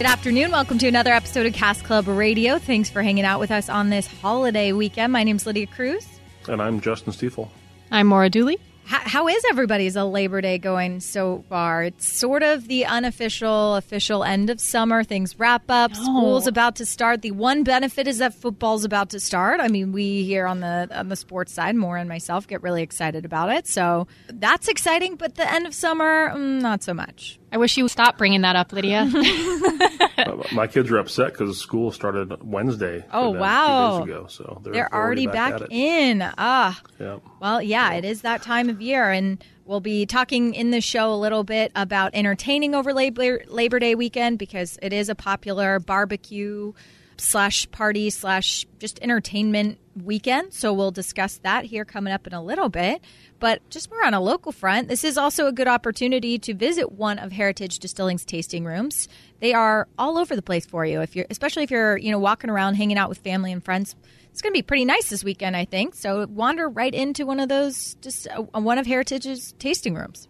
Good afternoon. Welcome to another episode of Cask Club Radio. Thanks for hanging out with us on this holiday weekend. My name's Lydia Cruz. And I'm Justin Stiefel. I'm Maura Dooley. How, how is everybody's Labor Day going so far? It's sort of the unofficial, official end of summer. Things wrap up. No. School's about to start. The one benefit is that football's about to start. I mean, we here on the on the sports side, Maura and myself, get really excited about it. So that's exciting. But the end of summer, mm, not so much. I wish you would stop bringing that up, Lydia. My kids are upset because school started Wednesday. Oh, them wow. Two days ago, so they're, They're already back, at it. in. Ah. Yeah. Well, yeah, it is that time of year, and we'll be talking in the show a little bit about entertaining over Labor Labor Day weekend because it is a popular barbecue slash party slash just entertainment weekend. So we'll discuss that here coming up in a little bit. But just more on a local front, this is also a good opportunity to visit one of Heritage Distilling's tasting rooms. They are all over the place for you. If you're, especially if you're, you know, walking around, hanging out with family and friends, it's going to be pretty nice this weekend, I think. So wander right into one of those, just uh, one of Heritage's tasting rooms.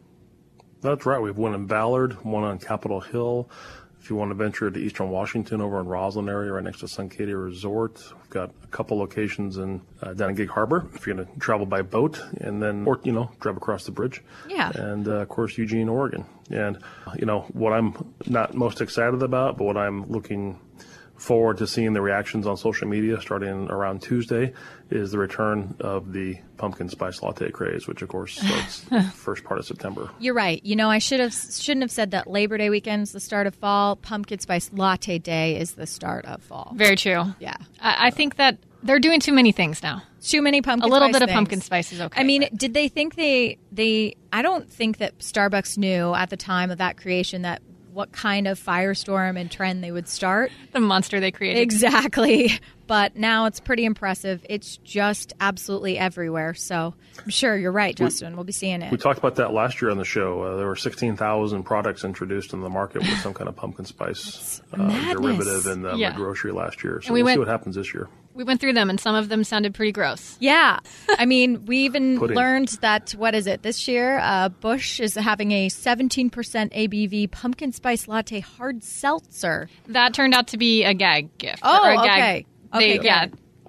That's right. We have one in Ballard, one on Capitol Hill. You want to venture to Eastern Washington, over in Roslyn area, right next to Suncadia Resort, we've got a couple locations in uh, down in Gig Harbor. If you're going to travel by boat, and then or you know drive across the bridge, Yeah. and uh, of course Eugene, Oregon. And you know what I'm not most excited about, but what I'm looking forward to seeing the reactions on social media starting around Tuesday is the return of the pumpkin spice latte craze, which of course starts first part of September. You're right. You know, I should have shouldn't have said that Labor Day weekend is the start of fall. Pumpkin spice latte day is the start of fall. Very true. Yeah. I, I think that they're doing too many things now. Too many pumpkin. A little spice bit of pumpkin spice is okay. I mean, but- did they think they they? I don't think that Starbucks knew at the time of that creation that what kind of firestorm and trend they would start. the monster they created. Exactly. But now it's pretty impressive. It's just absolutely everywhere. So I'm sure you're right, Justin. We'll be seeing it. We talked about that last year on the show. Uh, there were 16,000 products introduced in the market with some kind of pumpkin spice uh, derivative in the, Yeah. grocery last year. So And we we will went- see what happens this year. We went through them, and some of them sounded pretty gross. Yeah. I mean, we even Pudding. learned that, what is it, this year, uh, Bush is having a 17% ABV pumpkin spice latte hard seltzer. That turned out to be a gag gift. Oh, or a gag. okay. Okay, They, yeah.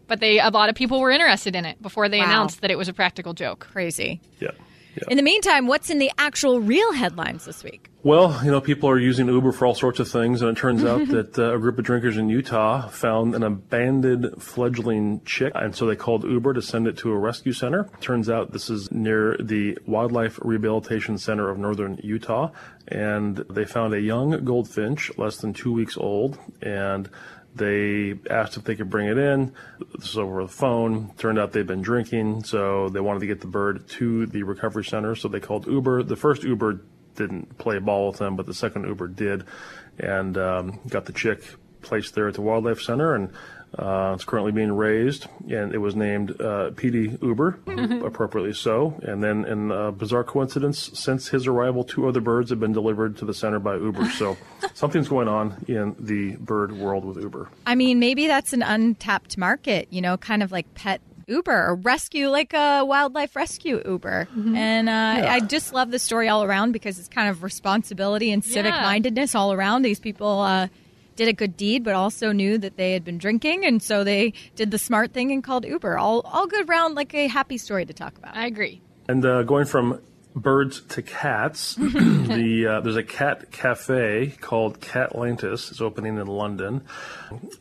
But they a lot of people were interested in it before they Wow. announced that it was a practical joke. Crazy. Yeah. Yeah. In the meantime, what's in the actual real headlines this week? Well, you know, people are using Uber for all sorts of things, and it turns out that uh, a group of drinkers in Utah found an abandoned fledgling chick, and so they called Uber to send it to a rescue center. Turns out this is near the Wildlife Rehabilitation Center of northern Utah, and they found a young goldfinch, less than two weeks old, and they asked if they could bring it in. This was over the phone. Turned out they'd been drinking, so they wanted to get the bird to the recovery center. So they called Uber. The first Uber didn't play ball with them, but the second Uber did, and um, got the chick placed there at the wildlife center, and uh, it's currently being raised, and it was named uh, PD Uber, appropriately so. And then, in a bizarre coincidence, since his arrival, two other birds have been delivered to the center by Uber. So something's going on in the bird world with Uber. I mean, maybe that's an untapped market, you know, kind of like pet Uber or rescue, like a wildlife rescue Uber. And uh, I just love the story all around because it's kind of responsibility and civic Yeah. mindedness all around. These people uh, did a good deed, but also knew that they had been drinking. And so they did the smart thing and called Uber. All, all good round, like a happy story to talk about. I agree. And uh, going from birds to cats, the uh, there's a cat cafe called Catlantis. It's opening in London.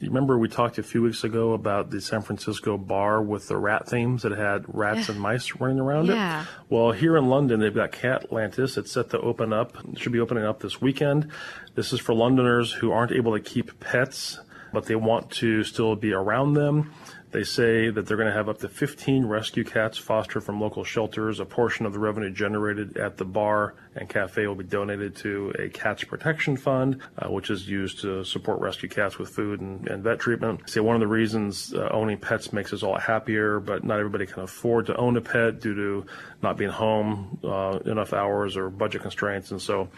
You remember we talked a few weeks ago about the San Francisco bar with the rat themes that had rats and mice running around Yeah. it? Well, here in London, they've got Catlantis. It's set to open up. It should be opening up this weekend. This is for Londoners who aren't able to keep pets. but they want to still be around them. They say that they're going to have up to 15 rescue cats fostered from local shelters. A portion of the revenue generated at the bar and cafe will be donated to a cats protection fund, uh, which is used to support rescue cats with food and, and vet treatment. Say one of the reasons uh, owning pets makes us all happier, but not everybody can afford to own a pet due to not being home uh, enough hours or budget constraints, and so.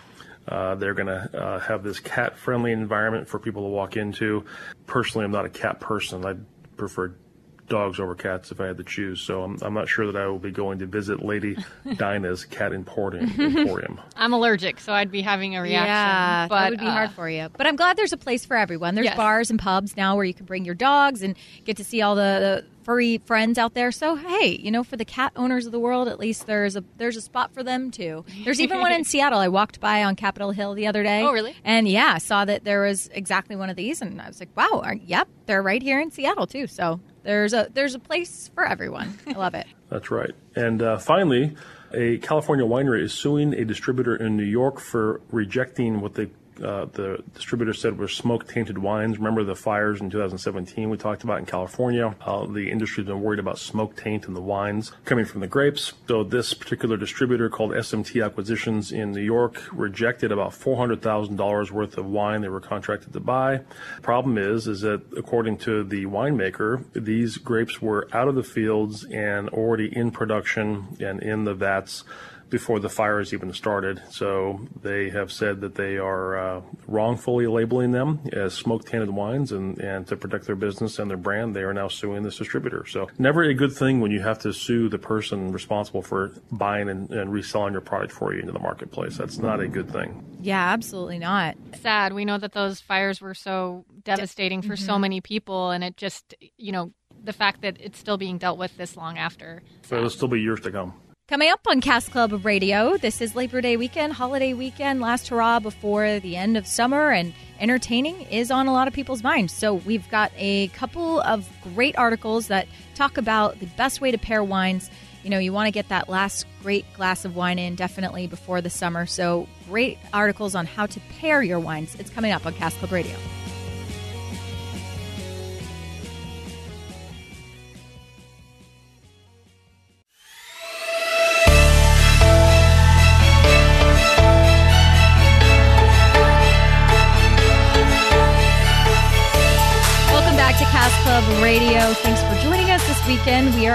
Uh, they're going to uh, have this cat friendly environment for people to walk into. Personally, I'm not a cat person. I prefer dogs over cats if I had to choose. So I'm, I'm not sure that I will be going to visit Lady Dinah's Cat Emporium. Emporium. I'm allergic, so I'd be having a reaction. Yeah, but that would be uh, hard for you. But I'm glad there's a place for everyone. There's Yes. bars and pubs now where you can bring your dogs and get to see all the, the furry friends out there. So hey, you know, for the cat owners of the world, at least there's a there's a spot for them too. There's even one in Seattle. I walked by on Capitol Hill the other day. Oh, really? And yeah, saw that there was exactly one of these, and I was like, wow, are, yep, they're right here in Seattle too. So there's a there's a place for everyone. I love it. That's right. And uh, finally, a California winery is suing a distributor in New York for rejecting what they uh, the distributor said were smoke tainted wines. Remember the fires in 2017 we talked about in California? Uh, the industry's been worried about smoke taint in the wines coming from the grapes. So this particular distributor called SMT Acquisitions in New York rejected about $400,000 worth of wine they were contracted to buy. Problem is, is that according to the winemaker, these grapes were out of the fields and already in production and in the vats before the fires even started. So they have said that they are uh, wrongfully labeling them as smoke tainted wines, and, and to protect their business and their brand, they are now suing this distributor. So never a good thing when you have to sue the person responsible for buying and, and reselling your product for you into the marketplace. That's not a good thing. Yeah, absolutely not. sad. We know that those fires were so devastating for so many people, and it just, you know, the fact that it's still being dealt with this long after. So it'll still be years to come. Coming up on Cask Club Radio, this is Labor Day weekend, holiday weekend, last hurrah before the end of summer, and entertaining is on a lot of people's minds. So we've got a couple of great articles that talk about the best way to pair wines. You know, you want to get that last great glass of wine in definitely before the summer. So great articles on how to pair your wines. It's coming up on Cask Club Radio.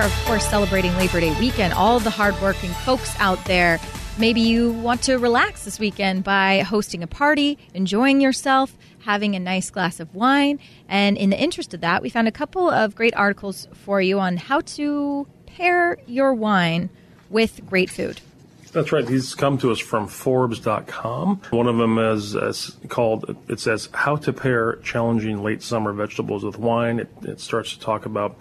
Of course, celebrating Labor Day weekend. All the hardworking folks out there. Maybe you want to relax this weekend by hosting a party, enjoying yourself, having a nice glass of wine. And in the interest of that, we found a couple of great articles for you on how to pair your wine with great food. That's right. These come to us from Forbes.com. One of them is, is called, it says, How to Pair Challenging Late Summer Vegetables with Wine. It, it starts to talk about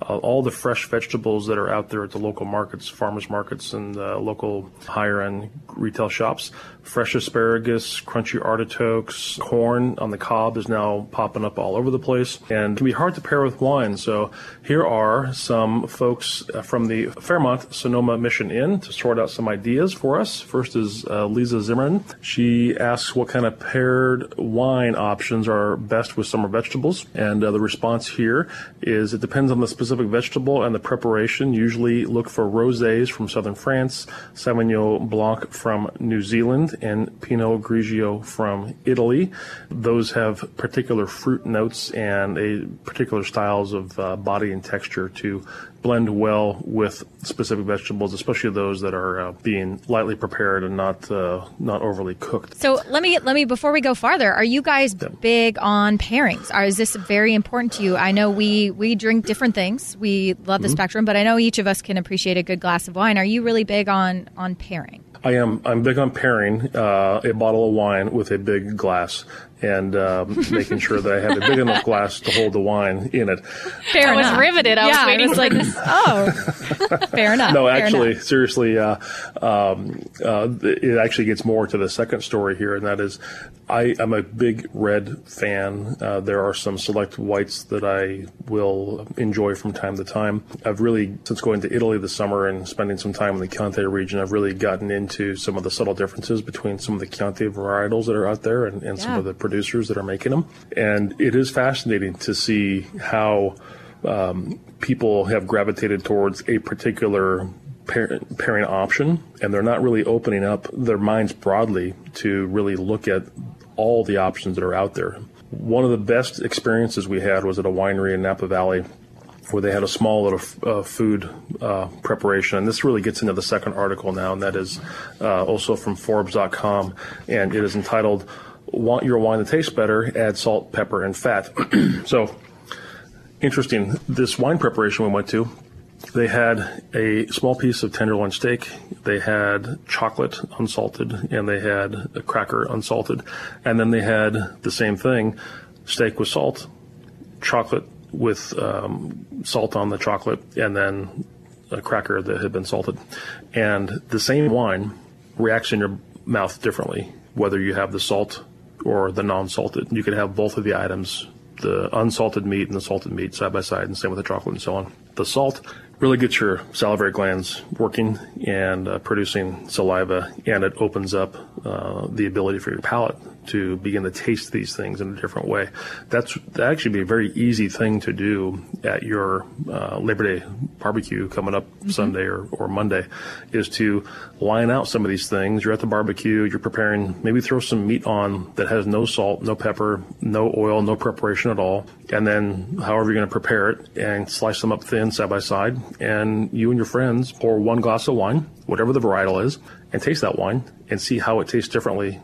all the fresh vegetables that are out there at the local markets, farmers markets, and uh, local higher end retail shops. Fresh asparagus, crunchy artichokes, corn on the cob is now popping up all over the place and can be hard to pair with wine. So here are some folks uh, from the Fairmont Sonoma Mission Inn to sort out some ideas for us. First is uh, Lisa Zimmerman. She asks what kind of paired wine options are best with summer vegetables. And uh, the response here is it depends on the specific vegetable and the preparation. Usually look for rosés from southern France, Sauvignon Blanc from New Zealand, and Pinot Grigio from Italy. Those have particular fruit notes and a particular styles of uh, body and texture to blend well with specific vegetables, especially those that are uh, being lightly prepared and not uh, not overly cooked. So let me let me before we go farther, are you guys big on pairings? Are is this very important to you? I know we we drink different things. We love the spectrum, but I know each of us can appreciate a good glass of wine. Are you really big on on pairing? I am. I'm big on pairing uh, a bottle of wine with a big glass and um, making sure that I had a big enough glass to hold the wine in it. Fair I was riveted. I was yeah, waiting was like, this. oh, fair enough. No, fair actually, enough. seriously, uh, um, uh, it actually gets more to the second story here, and that is, I am a big red fan. Uh, there are some select whites that I will enjoy from time to time. I've really, since going to Italy this summer and spending some time in the Chianti region, I've really gotten into some of the subtle differences between some of the Chianti varietals that are out there and, and some of the producers that are making them. And it is fascinating to see how um, people have gravitated towards a particular pairing option, and they're not really opening up their minds broadly to really look at all the options that are out there. One of the best experiences we had was at a winery in Napa Valley where they had a small little uh, food uh, preparation. And this really gets into the second article now, and that is uh, also from Forbes.com, and it is entitled "Want Your Wine to Taste Better? Add Salt, Pepper, and Fat." so, interesting. This wine preparation we went to, they had a small piece of tenderloin steak. They had chocolate unsalted, and they had a cracker unsalted, and then they had the same thing: steak with salt, chocolate with um, salt on the chocolate and then a cracker that had been salted. And the same wine reacts in your mouth differently, whether you have the salt or the non salted. You can have both of the items, the unsalted meat and the salted meat side by side, and same with the chocolate and so on. The salt really gets your salivary glands working and uh, producing saliva, and it opens up uh, the ability for your palate to begin to taste these things in a different way. That's that actually be a very easy thing to do at your uh, Labor Day barbecue coming up mm-hmm. Sunday or, or Monday, is to line out some of these things. You're at the barbecue, you're preparing, maybe throw some meat on that has no salt, no pepper, no oil, no preparation at all, and then however you're going to prepare it, and slice them up thin side by side, and you and your friends pour one glass of wine, whatever the varietal is, and taste that wine and see how it tastes differently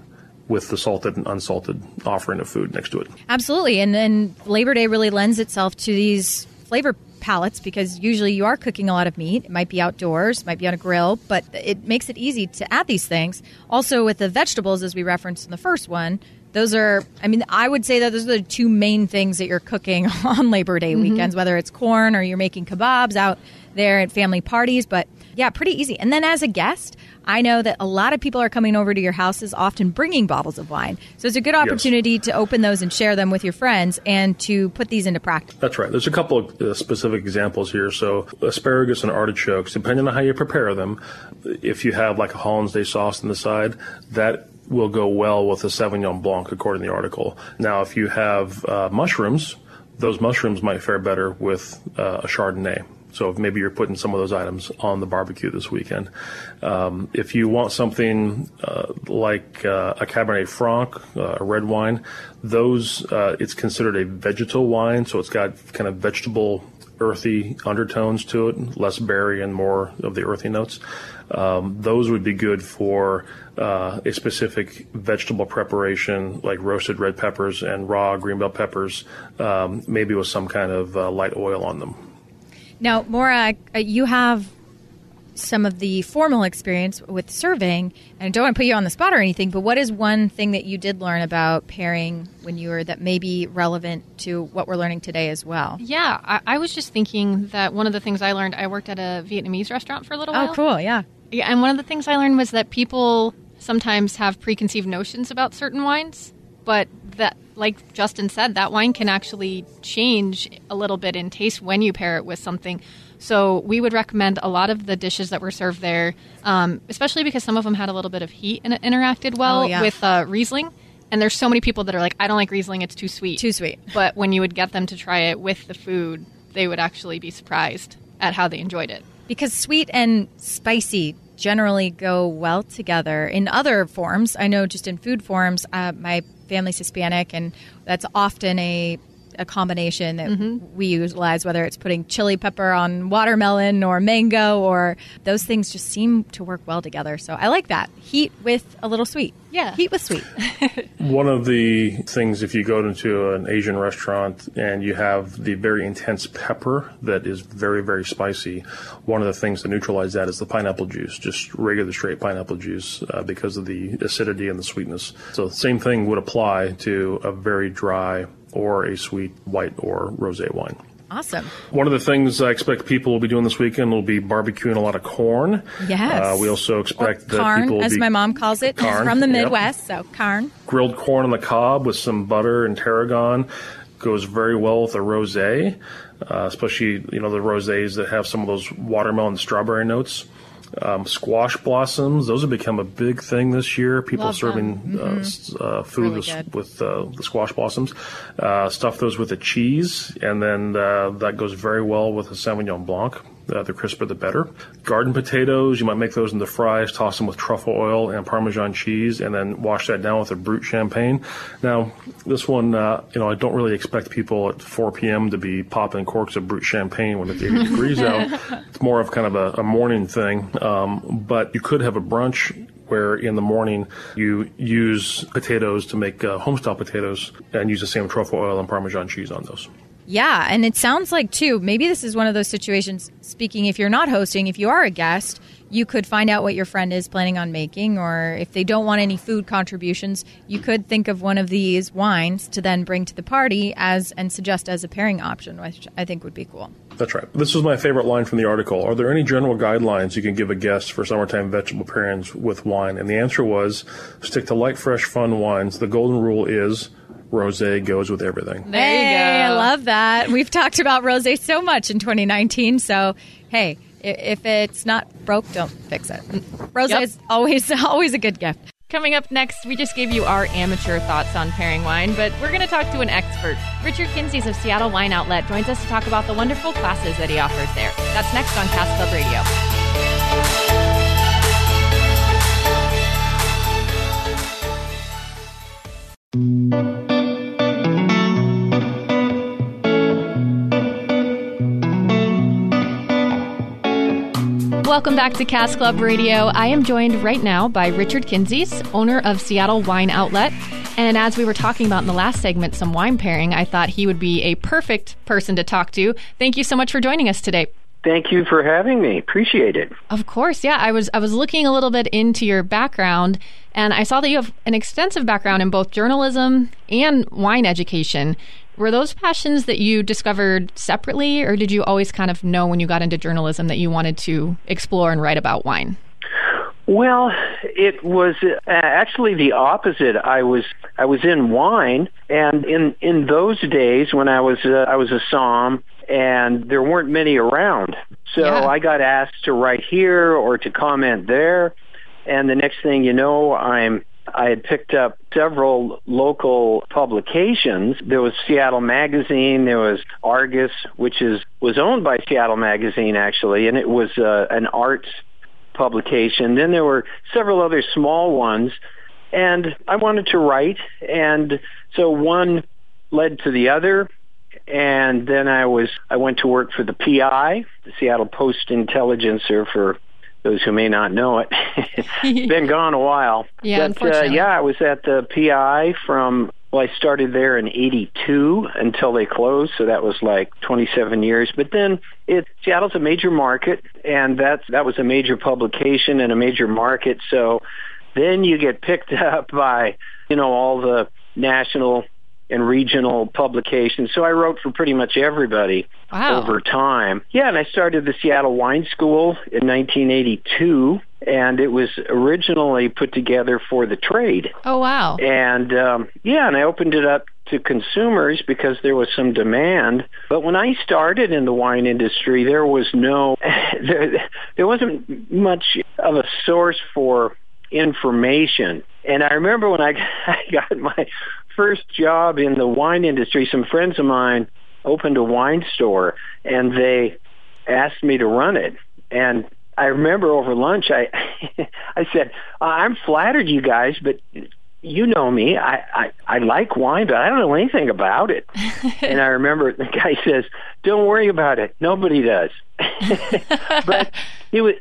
with the salted and unsalted offering of food next to it. Absolutely. And then Labor Day really lends itself to these flavor palettes because usually you are cooking a lot of meat. It might be outdoors, might be on a grill, but it makes it easy to add these things. Also, with the vegetables, as we referenced in the first one, those are, I mean, I would say that those are the two main things that you're cooking on Labor Day mm-hmm. weekends, whether it's corn or you're making kebabs out there at family parties. But yeah, pretty easy. And then as a guest, I know that a lot of people are coming over to your houses, often bringing bottles of wine. So it's a good opportunity yes. to open those and share them with your friends and to put these into practice. That's right. There's a couple of uh, specific examples here. So asparagus and artichokes, depending on how you prepare them, if you have like a Hollandaise sauce on the side, that will go well with a Sauvignon Blanc, according to the article. Now, if you have uh, mushrooms, those mushrooms might fare better with uh, a Chardonnay. So maybe you're putting some of those items on the barbecue this weekend. Um, if you want something uh, like uh, a Cabernet Franc, uh, a red wine, those uh, it's considered a vegetal wine, so it's got kind of vegetable earthy undertones to it, less berry and more of the earthy notes. Um, those would be good for uh, a specific vegetable preparation like roasted red peppers and raw green bell peppers, um, maybe with some kind of uh, light oil on them. Now, Maura, uh, you have some of the formal experience with serving, and I don't want to put you on the spot or anything, but what is one thing that you did learn about pairing when you were that may be relevant to what we're learning today as well? Yeah, I, I was just thinking that one of the things I learned, I worked at a Vietnamese restaurant for a little oh, while. Oh, cool, yeah. Yeah, and one of the things I learned was that people sometimes have preconceived notions about certain wines, but that like Justin said, that wine can actually change a little bit in taste when you pair it with something. So we would recommend a lot of the dishes that were served there, um, especially because some of them had a little bit of heat and it interacted well oh, yeah. with uh, Riesling. And there's so many people that are like, I don't like Riesling; it's too sweet. Too sweet. But when you would get them to try it with the food, they would actually be surprised at how they enjoyed it. Because sweet and spicy generally go well together in other forms. I know just in food forms, uh, my family's Hispanic, and that's often a a combination that mm-hmm. we utilize, whether it's putting chili pepper on watermelon or mango, or those things just seem to work well together. So I like that heat with a little sweet. Yeah, heat with sweet. One of the things, if you go into an Asian restaurant and you have the very intense pepper that is very very spicy, one of the things to neutralize that is the pineapple juice, just regular straight pineapple juice, uh, because of the acidity and the sweetness. So the same thing would apply to a very dry or a sweet white or rosé wine. Awesome. One of the things I expect people will be doing this weekend will be barbecuing a lot of corn. Yes. Uh, we also expect or that carn, people as be, my mom calls it, carn, from the Midwest. Yep. So carn. Grilled corn on the cob with some butter and tarragon goes very well with a rosé, uh, especially you know the rosés that have some of those watermelon strawberry notes. Um, squash blossoms, those have become a big thing this year. People Love serving them. uh, uh, food Really with, with uh, the squash blossoms. Uh, stuff those with the cheese, and then uh, that goes very well with a Sauvignon Blanc. Uh, the crisper, the better. Garden potatoes, you might make those into fries, toss them with truffle oil and Parmesan cheese, and then wash that down with a brut champagne. Now, this one, uh, you know, I don't really expect people at 4 p.m. to be popping corks of brut champagne when it's 80 degrees out. It's more of kind of a, a morning thing. Um, but you could have a brunch where in the morning you use potatoes to make uh, homestyle potatoes and use the same truffle oil and Parmesan cheese on those. Yeah, and it sounds like too. Maybe this is one of those situations. Speaking, if you're not hosting, if you are a guest, you could find out what your friend is planning on making, or if they don't want any food contributions, you could think of one of these wines to then bring to the party as and suggest as a pairing option, which I think would be cool. That's right. This was my favorite line from the article. Are there any general guidelines you can give a guest for summertime vegetable pairings with wine? And the answer was stick to light, fresh, fun wines. The golden rule is rosé goes with everything. There hey, you go. I love that. We've talked about rosé so much in 2019. So, hey, if it's not broke, don't fix it. Rosé Yep. is always always a good gift. Coming up next, we just gave you our amateur thoughts on pairing wine, but we're going to talk to an expert. Richard Kinssies of Seattle Wine Outlet joins us to talk about the wonderful classes that he offers there. That's next on Cask Club Radio. Welcome back to Cask Club Radio. I am joined right now by Richard Kinssies, owner of Seattle Wine Outlet. And as we were talking about in the last segment, some wine pairing, I thought he would be a perfect person to talk to. Thank you so much for joining us today. Thank you for having me. Appreciate it. Of course, yeah. I was I was looking a little bit into your background, and I saw that you have an extensive background in both journalism and wine education. Were those passions that you discovered separately, or did you always kind of know when you got into journalism that you wanted to explore and write about wine? Well, it was uh, actually the opposite. I was I was in wine, and in in those days when I was uh, I was a som, and there weren't many around, so Yeah. I got asked to write here or to comment there, and the next thing you know, I'm I had picked up several local publications. There was Seattle Magazine, there was Argus, which is was owned by Seattle Magazine actually, and it was uh, an arts publication. Then there were several other small ones, and I wanted to write, and so one led to the other, and then I was I went to work for the PI, the Seattle Post Intelligencer, for those who may not know it. it's been gone a while. Yeah, but, uh, unfortunately. yeah, I was at the PI from well, I started there in '82 until they closed, so that was like 27 years. But then it Seattle's a major market, and that's that was a major publication and a major market. So then you get picked up by you know all the national and regional publications. So I wrote for pretty much everybody Wow. over time. Yeah, and I started the Seattle Wine School in 1982, and it was originally put together for the trade. Oh wow. And um, yeah, and I opened it up to consumers because there was some demand. But when I started in the wine industry, there was no, there, there wasn't much of a source for information. And I remember when I, I got my first job in the wine industry, some friends of mine opened a wine store and they asked me to run it. And I remember over lunch, I, I said, I'm flattered you guys, but you know me. I, I, I like wine, but I don't know anything about it. and I remember the guy says, don't worry about it. Nobody does. but he was,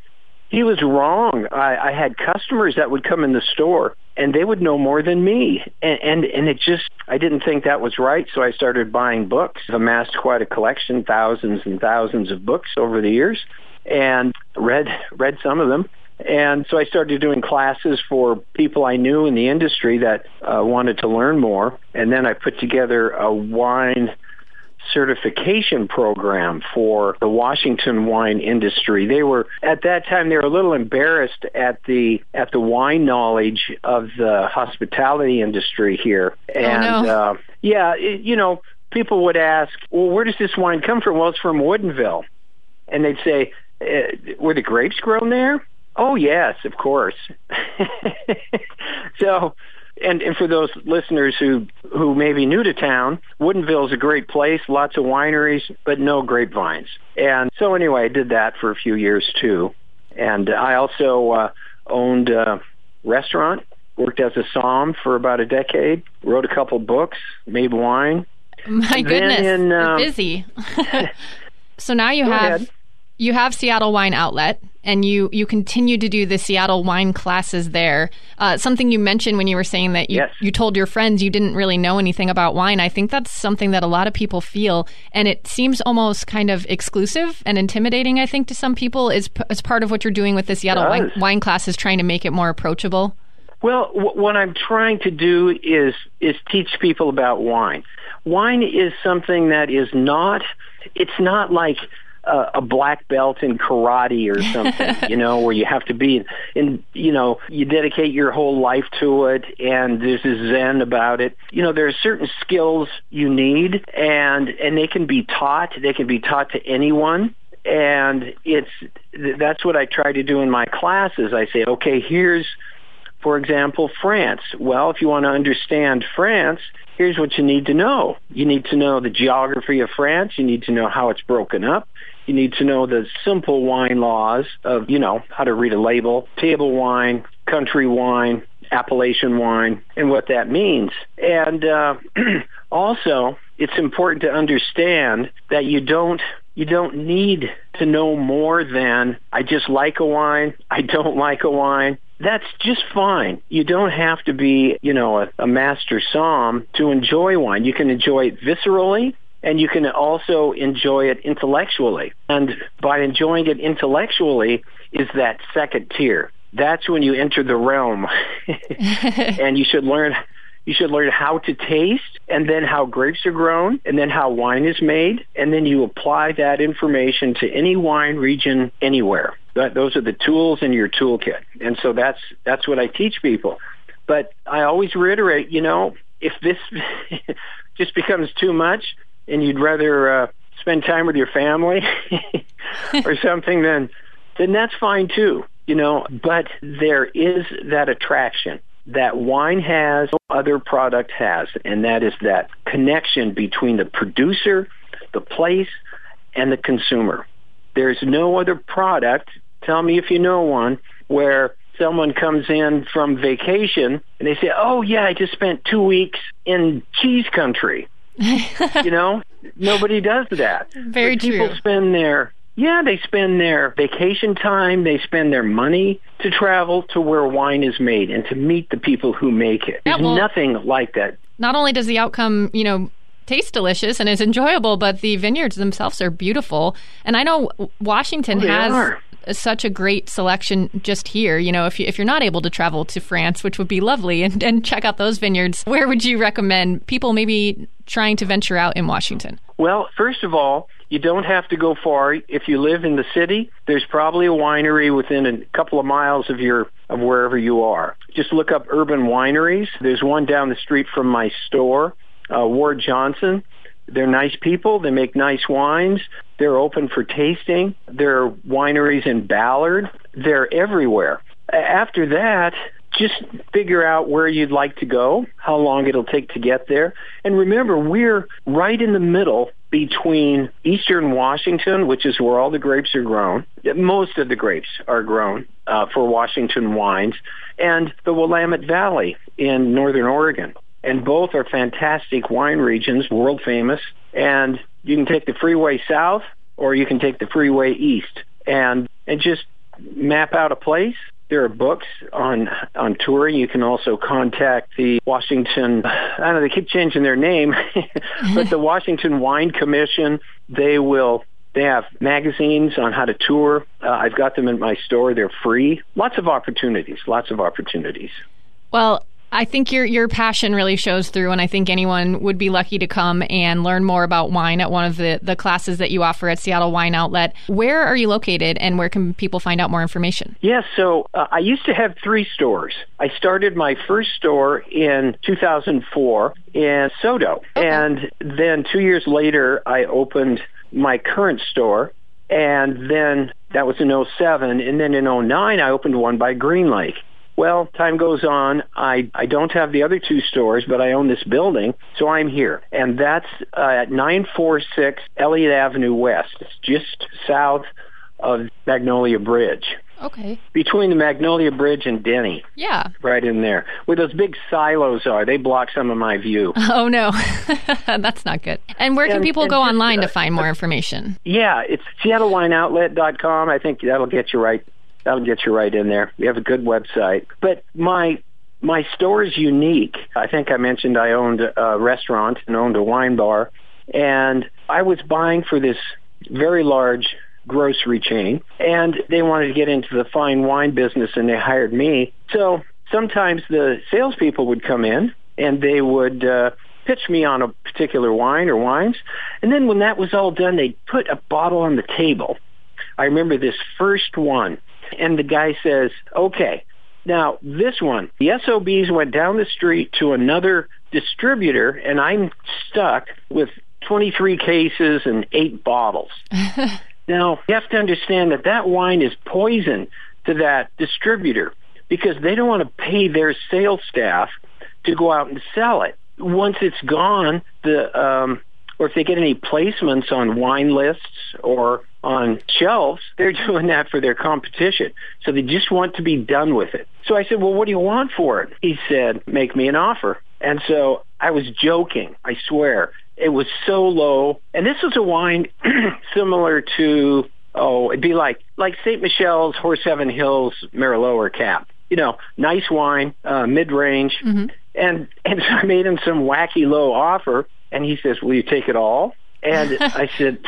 he was wrong. I, I had customers that would come in the store and they would know more than me. And, and, and it just, I didn't think that was right. So I started buying books, amassed quite a collection, thousands and thousands of books over the years and read, read some of them. And so I started doing classes for people I knew in the industry that uh, wanted to learn more. And then I put together a wine certification program for the Washington wine industry. They were at that time they were a little embarrassed at the at the wine knowledge of the hospitality industry here. And no. uh yeah, it, you know, people would ask, "Well, where does this wine come from?" Well, it's from Woodinville. And they'd say, uh, "Were the grapes grown there?" Oh yes, of course. so, and and for those listeners who who may be new to town, Woodinville is a great place, lots of wineries, but no grapevines. And so anyway, I did that for a few years too. And I also uh, owned a restaurant, worked as a som for about a decade, wrote a couple books, made wine. My goodness, in, um, busy. so now you Go have ahead. You have Seattle Wine Outlet, and you you continue to do the Seattle wine classes there. Uh, something you mentioned when you were saying that you Yes. you told your friends you didn't really know anything about wine. I think that's something that a lot of people feel, and it seems almost kind of exclusive and intimidating. I think to some people is as part of what you're doing with the Seattle wine, wine classes, trying to make it more approachable. Well, w- what I'm trying to do is is teach people about wine. Wine is something that is not. It's not like a, a black belt in karate or something, you know, where you have to be and You know, you dedicate your whole life to it, and there's a zen about it. You know, there are certain skills you need, and and they can be taught. They can be taught to anyone and it's that's what I try to do in my classes. I say, okay, here's for example, France. Well, if you want to understand France, here's what you need to know. You need to know the geography of France. You need to know how it's broken up. You need to know the simple wine laws of, you know, how to read a label, table wine, country wine, appellation wine, and what that means. And uh, also, it's important to understand that you don't you don't need to know more than I just like a wine, I don't like a wine. That's just fine. You don't have to be, you know, a, a master som to enjoy wine. You can enjoy it viscerally and you can also enjoy it intellectually. And by enjoying it intellectually is that second tier. That's when you enter the realm. and you should learn you should learn how to taste and then how grapes are grown and then how wine is made and then you apply that information to any wine region anywhere. That, those are the tools in your toolkit. And so that's that's what I teach people. But I always reiterate, you know, if this just becomes too much and you'd rather uh, spend time with your family or something then then that's fine too, you know, but there is that attraction that wine has, no other product has, and that is that connection between the producer, the place, and the consumer. There's no other product, tell me if you know one, where someone comes in from vacation and they say, oh yeah, I just spent two weeks in cheese country. You know, nobody does that. Very But people true. spend their yeah, they spend their vacation time, they spend their money to travel to where wine is made and to meet the people who make it. Yeah, There's well- nothing like that. not only does the outcome, you know, taste delicious and is enjoyable, but the vineyards themselves are beautiful. And I know Washington Oh, has are. Such a great selection just here. You know, if you if you're not able to travel to France, which would be lovely, and, and check out those vineyards, where would you recommend people maybe trying to venture out in Washington? Well, first of all, you don't have to go far. If you live in the city, there's probably a winery within a couple of miles of your of wherever you are. Just look up urban wineries. There's one down the street from my store, uh, Ward Johnson. They're nice people. They make nice wines. They're open for tasting. There are wineries in Ballard. They're everywhere. After that, just figure out where you'd like to go, how long it'll take to get there. And remember, we're right in the middle between eastern Washington, which is where all the grapes are grown. Most of the grapes are grown uh, for Washington wines, and the Willamette Valley in northern Oregon. And both are fantastic wine regions, world famous. And you can take the freeway south or you can take the freeway east and, and just map out a place. There are books on on touring. You can also contact the Washington. I don't know. They keep changing their name, but the Washington Wine Commission. They will. They have magazines on how to tour. Uh, I've got them in my store. They're free. Lots of opportunities. Lots of opportunities. Well, I think your your passion really shows through, and I think anyone would be lucky to come and learn more about wine at one of the, the classes that you offer at Seattle Wine Outlet. Where are you located, and where can people find out more information? Yes, so uh, I used to have three stores. I started my first store in 2004 in SoDo. And then two years later, I opened my current store And then that was in 07. And then in 09, I opened one by Green Lake. Well, time goes on. I, I don't have the other two stores, but I own this building, so I'm here. And that's uh, at 946 Elliott Avenue West. It's just south of Magnolia Bridge. Okay. Between the Magnolia Bridge and Denny. Yeah. Right in there. Where those big silos are. They block some of my view. Oh, no. That's not good. And where can And- people and go just, online to uh, find more information? Yeah, it's SeattleWineOutlet.com. I think that'll get you right. That'll get you right in there. We have a good website. But my my store is unique. I think I mentioned I owned a restaurant and owned a wine bar, and I was buying for this very large grocery chain, and they wanted to get into the fine wine business, and they hired me. So sometimes the salespeople would come in, and they would. Uh, pitch me on a particular wine or wines. And then when that was all done, they'd put a bottle on the table. I remember this first one. And the guy says, okay, now this one, the SOBs went down the street to another distributor and I'm stuck with 23 cases and eight bottles. now you have to understand that that wine is poison to that distributor because they don't want to pay their sales staff to go out and sell it once it's gone, the um, or if they get any placements on wine lists or on shelves, they're doing that for their competition. So they just want to be done with it. So I said, well, what do you want for it? He said, make me an offer. And so I was joking. I swear. It was so low. And this was a wine similar to, oh, it'd be like, like St. Michelle's Horse Heaven Hills Merlot or Cab. You know, nice wine, uh, mid-range. And, and so I made him some wacky low offer. And he says, will you take it all? And I said,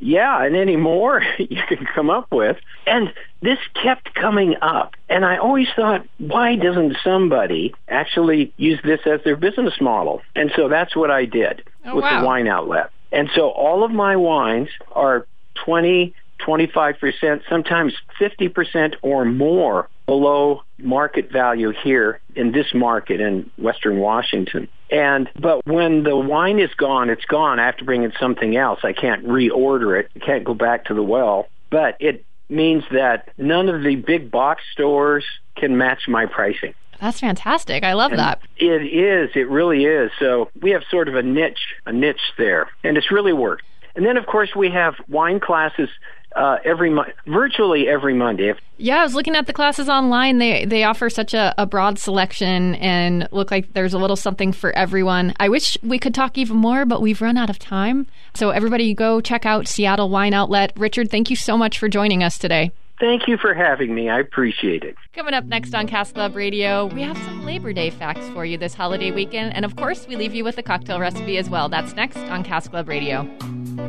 yeah, and any more you can come up with. And this kept coming up. And I always thought, why doesn't somebody actually use this as their business model? And so that's what I did Oh, with wow. the wine outlet. And so all of my wines are 20, 25%, sometimes 50% or more below market value here in this market in Western Washington. And, but when the wine is gone, it's gone. I have to bring in something else. I can't reorder it. I can't go back to the well. But it means that none of the big box stores can match my pricing. That's fantastic. I love that. It is. It really is. So we have sort of a niche, a niche there, and it's really worked. And then, of course, we have wine classes uh, every month, virtually every Monday. Yeah, I was looking at the classes online. They they offer such a, a broad selection and look like there's a little something for everyone. I wish we could talk even more, but we've run out of time. So everybody go check out Seattle Wine Outlet. Richard, thank you so much for joining us today. Thank you for having me. I appreciate it. Coming up next on Cask Club Radio, we have some Labor Day facts for you this holiday weekend. And of course, we leave you with a cocktail recipe as well. That's next on Cask Club Radio. Welcome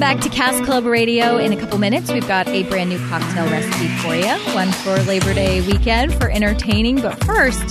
back to Cask Club Radio. In a couple minutes, we've got a brand new cocktail recipe for you, one for Labor Day weekend for entertaining. But first,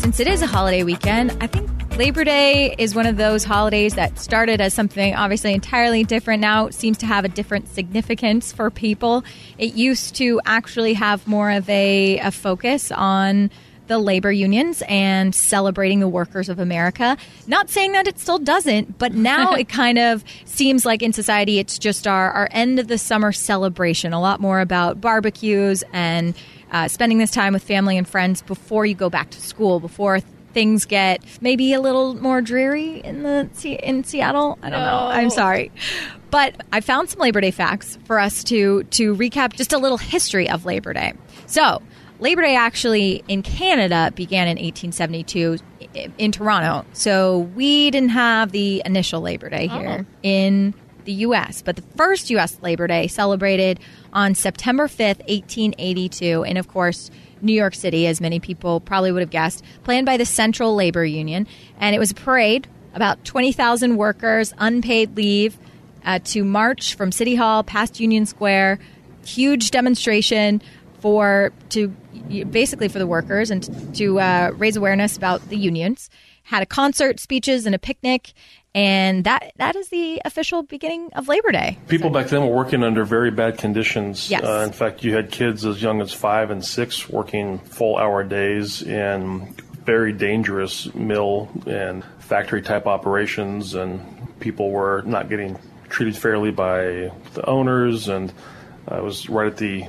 since it is a holiday weekend, I think Labor Day is one of those holidays that started as something obviously entirely different. Now it seems to have a different significance for people. It used to actually have more of a, a focus on the labor unions and celebrating the workers of America. Not saying that it still doesn't, but now it kind of seems like in society it's just our, our end of the summer celebration. A lot more about barbecues and uh, spending this time with family and friends before you go back to school, before things get maybe a little more dreary in the in Seattle. I don't know. I'm sorry. But I found some Labor Day facts for us to to recap just a little history of Labor Day. So, Labor Day actually in Canada began in 1872 in Toronto. So we didn't have the initial Labor Day here oh. in the U.S., but the first U.S. Labor Day celebrated on September 5th, 1882. And of course, New York City, as many people probably would have guessed, planned by the Central Labor Union. And it was a parade, about 20,000 workers, unpaid leave, uh, to march from City Hall past Union Square. Huge demonstration for to basically for the workers and to uh, raise awareness about the unions. Had a concert, speeches, and a picnic. And that that is the official beginning of Labor Day. People back then were working under very bad conditions. Yes. Uh, in fact, you had kids as young as five and six working full hour days in very dangerous mill and factory type operations, and people were not getting treated fairly by the owners. And uh, it was right at the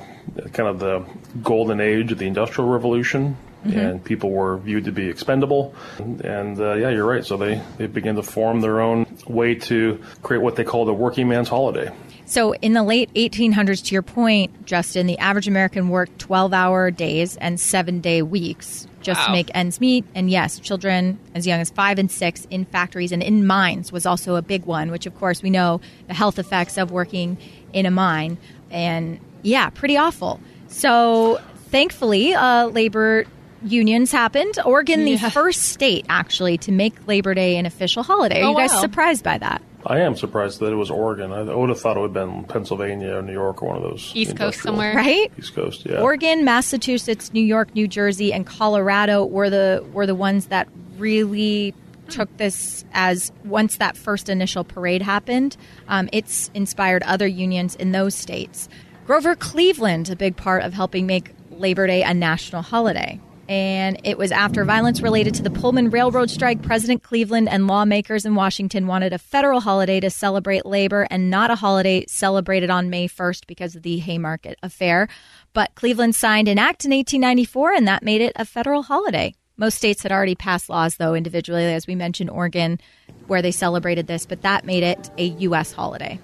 kind of the golden age of the Industrial Revolution. And people were viewed to be expendable. And uh, yeah, you're right. So they, they began to form their own way to create what they called a working man's holiday. So, in the late 1800s, to your point, Justin, the average American worked 12 hour days and seven day weeks just to make ends meet. And yes, children as young as five and six in factories and in mines was also a big one, which, of course, we know the health effects of working in a mine. And yeah, pretty awful. So, thankfully, uh, labor unions happened. Oregon, the first state actually to make Labor Day an official holiday. Are Oh, you guys wow. surprised by that? I am surprised that it was Oregon. I would have thought it would have been Pennsylvania or New York or one of those. East Coast somewhere. Right? East Coast, yeah. Oregon, Massachusetts, New York, New Jersey, and Colorado were the were the ones that really took this as once that first initial parade happened, um, it's inspired other unions in those states. Grover Cleveland, a big part of helping make Labor Day a national holiday. And it was after violence related to the Pullman Railroad strike, President Cleveland and lawmakers in Washington wanted a federal holiday to celebrate labor and not a holiday celebrated on May 1st because of the Haymarket affair. But Cleveland signed an act in 1894, and that made it a federal holiday. Most states had already passed laws, though, individually, as we mentioned, Oregon, where they celebrated this, but that made it a U.S. holiday.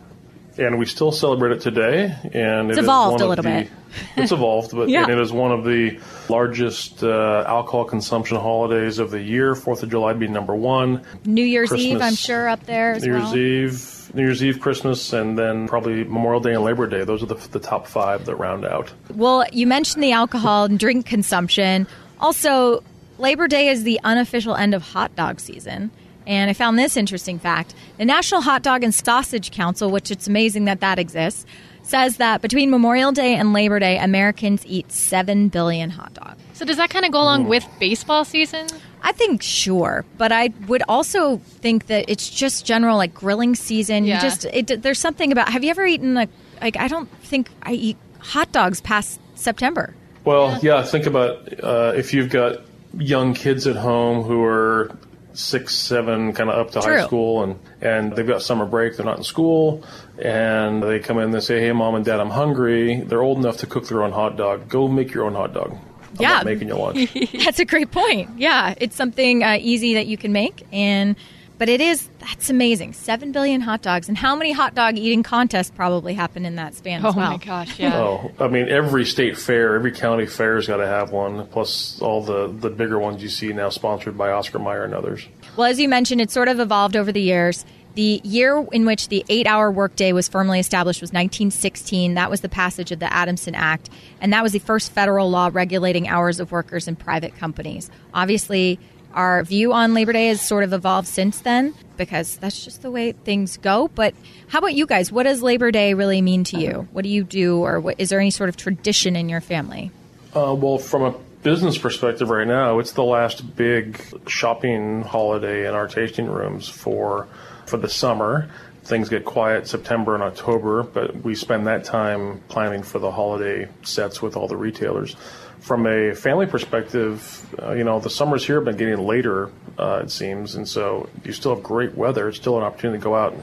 And we still celebrate it today. And it is evolved a little the- bit. It's evolved, but Yeah. it is one of the largest uh, alcohol consumption holidays of the year. Fourth of July being number one. New Year's Eve, I'm sure, up there as New well. Year's Eve, New Year's Eve, Christmas, and then probably Memorial Day and Labor Day. Those are the, the top five that round out. Well, you mentioned the alcohol and drink consumption. Also, Labor Day is the unofficial end of hot dog season. And I found this interesting fact. The National Hot Dog and Sausage Council, which it's amazing that that exists, says that between Memorial Day and Labor Day, Americans eat 7 billion hot dogs. So does that kind of go along with baseball season? I think sure, but I would also think that it's just general like grilling season. You Yeah. just it, there's something about. Have you ever eaten like like I don't think I eat hot dogs past September. Well, yeah, think about uh, if you've got young kids at home who are six, seven, kind of up to True. high school, and, and they've got summer break, they're not in school, and they come in and they say, Hey, mom and dad, I'm hungry. They're old enough to cook their own hot dog. Go make your own hot dog. I'm Yeah. making you lunch. That's a great point. Yeah, it's something uh, easy that you can make, and but it is that's amazing. Seven billion hot dogs, and how many hot dog eating contests probably happen in that span Oh as well? my gosh, yeah. Oh, I mean, every state fair, every county fair's got to have one. Plus, all the the bigger ones you see now, sponsored by Oscar Mayer and others. Well, as you mentioned, it's sort of evolved over the years. The year in which the eight hour workday was firmly established was 1916. That was the passage of the Adamson Act. And that was the first federal law regulating hours of workers in private companies. Obviously, our view on Labor Day has sort of evolved since then because that's just the way things go. But how about you guys? What does Labor Day really mean to you? What do you do, or what, is there any sort of tradition in your family? Uh, well, from a business perspective, right now, it's the last big shopping holiday in our tasting rooms for for the summer. Things get quiet September and October, but we spend that time planning for the holiday sets with all the retailers. From a family perspective, uh, you know, the summers here have been getting later, uh, it seems, and so you still have great weather. It's still an opportunity to go out and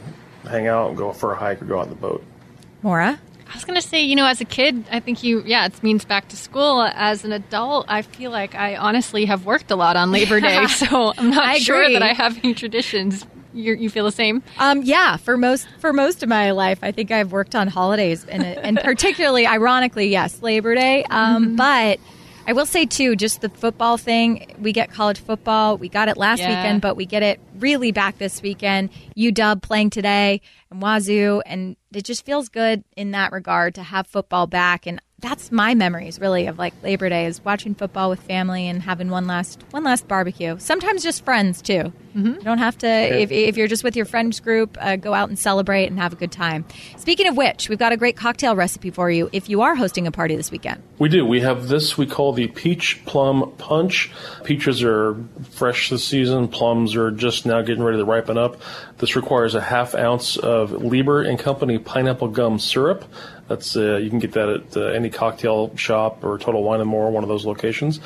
hang out and go for a hike or go out on the boat. Maura? I was going to say, you know, as a kid, I think you, yeah, it means back to school. As an adult, I feel like I honestly have worked a lot on Labor Day, so I'm not sure that I have any traditions. You you feel the same? Um, yeah, for most for most of my life, I think I've worked on holidays, and and particularly, ironically, yes, Labor Day. Um, But I will say too, just the football thing. We get college football. We got it last Yeah. weekend, but we get it really back this weekend. UW playing today and Wazoo, and it just feels good in that regard to have football back. And that's my memories really of like Labor Day is watching football with family and having one last one last barbecue. Sometimes just friends too. Mm-hmm. You don't have to if, if you're just with your friends group, uh, go out and celebrate and have a good time. Speaking of which, we've got a great cocktail recipe for you if you are hosting a party this weekend. We do. We have this we call the peach plum punch. Peaches are fresh this season. Plums are just now getting ready to ripen up. This requires a half ounce of Liber and Company pineapple gum syrup. That's uh, you can get that at uh, any cocktail shop or Total Wine and More, one of those locations.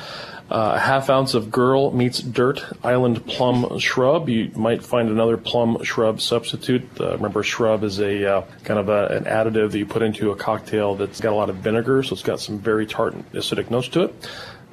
Uh, a half ounce of Girl Meets Dirt Island Plum Shrub. You might find another plum shrub substitute. Uh, remember, shrub is a uh, kind of a, an additive that you put into a cocktail that's got a lot of vinegar, so it's got some very tart and acidic notes to it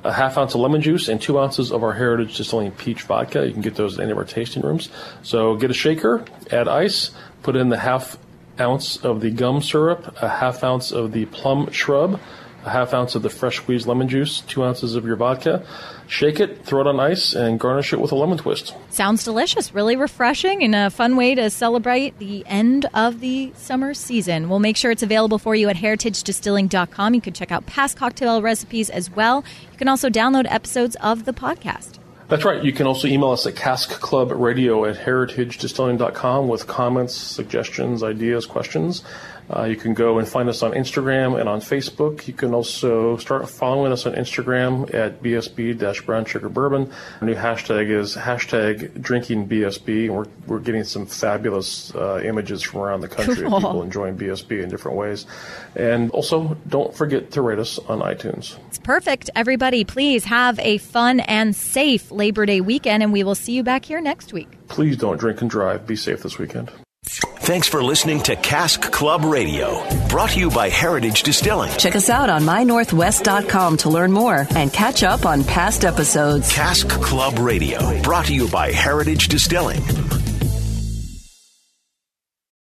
a half ounce of lemon juice and two ounces of our Heritage Distilling peach vodka. You can get those at any of our tasting rooms. So get a shaker, add ice, put in the half ounce of the gum syrup, a half ounce of the plum shrub, a half ounce of the fresh squeezed lemon juice, two ounces of your vodka. Shake it, throw it on ice, and garnish it with a lemon twist. Sounds delicious, really refreshing, and a fun way to celebrate the end of the summer season. We'll make sure it's available for you at heritagedistilling.com. You can check out past cocktail recipes as well. You can also download episodes of the podcast. That's right. You can also email us at caskclubradio at heritagedistilling.com with comments, suggestions, ideas, questions. Uh, you can go and find us on Instagram and on Facebook. You can also start following us on Instagram at BSB Brown Sugar Bourbon. Our new hashtag is hashtag drinking BSB. And we're, we're getting some fabulous uh, images from around the country cool. of people enjoying BSB in different ways. And also, don't forget to rate us on iTunes. It's perfect. Everybody, please have a fun and safe Labor Day weekend, and we will see you back here next week. Please don't drink and drive. Be safe this weekend. Thanks for listening to Cask Club Radio, brought to you by Heritage Distilling. Check us out on mynorthwest.com to learn more and catch up on past episodes. Cask Club Radio, brought to you by Heritage Distilling.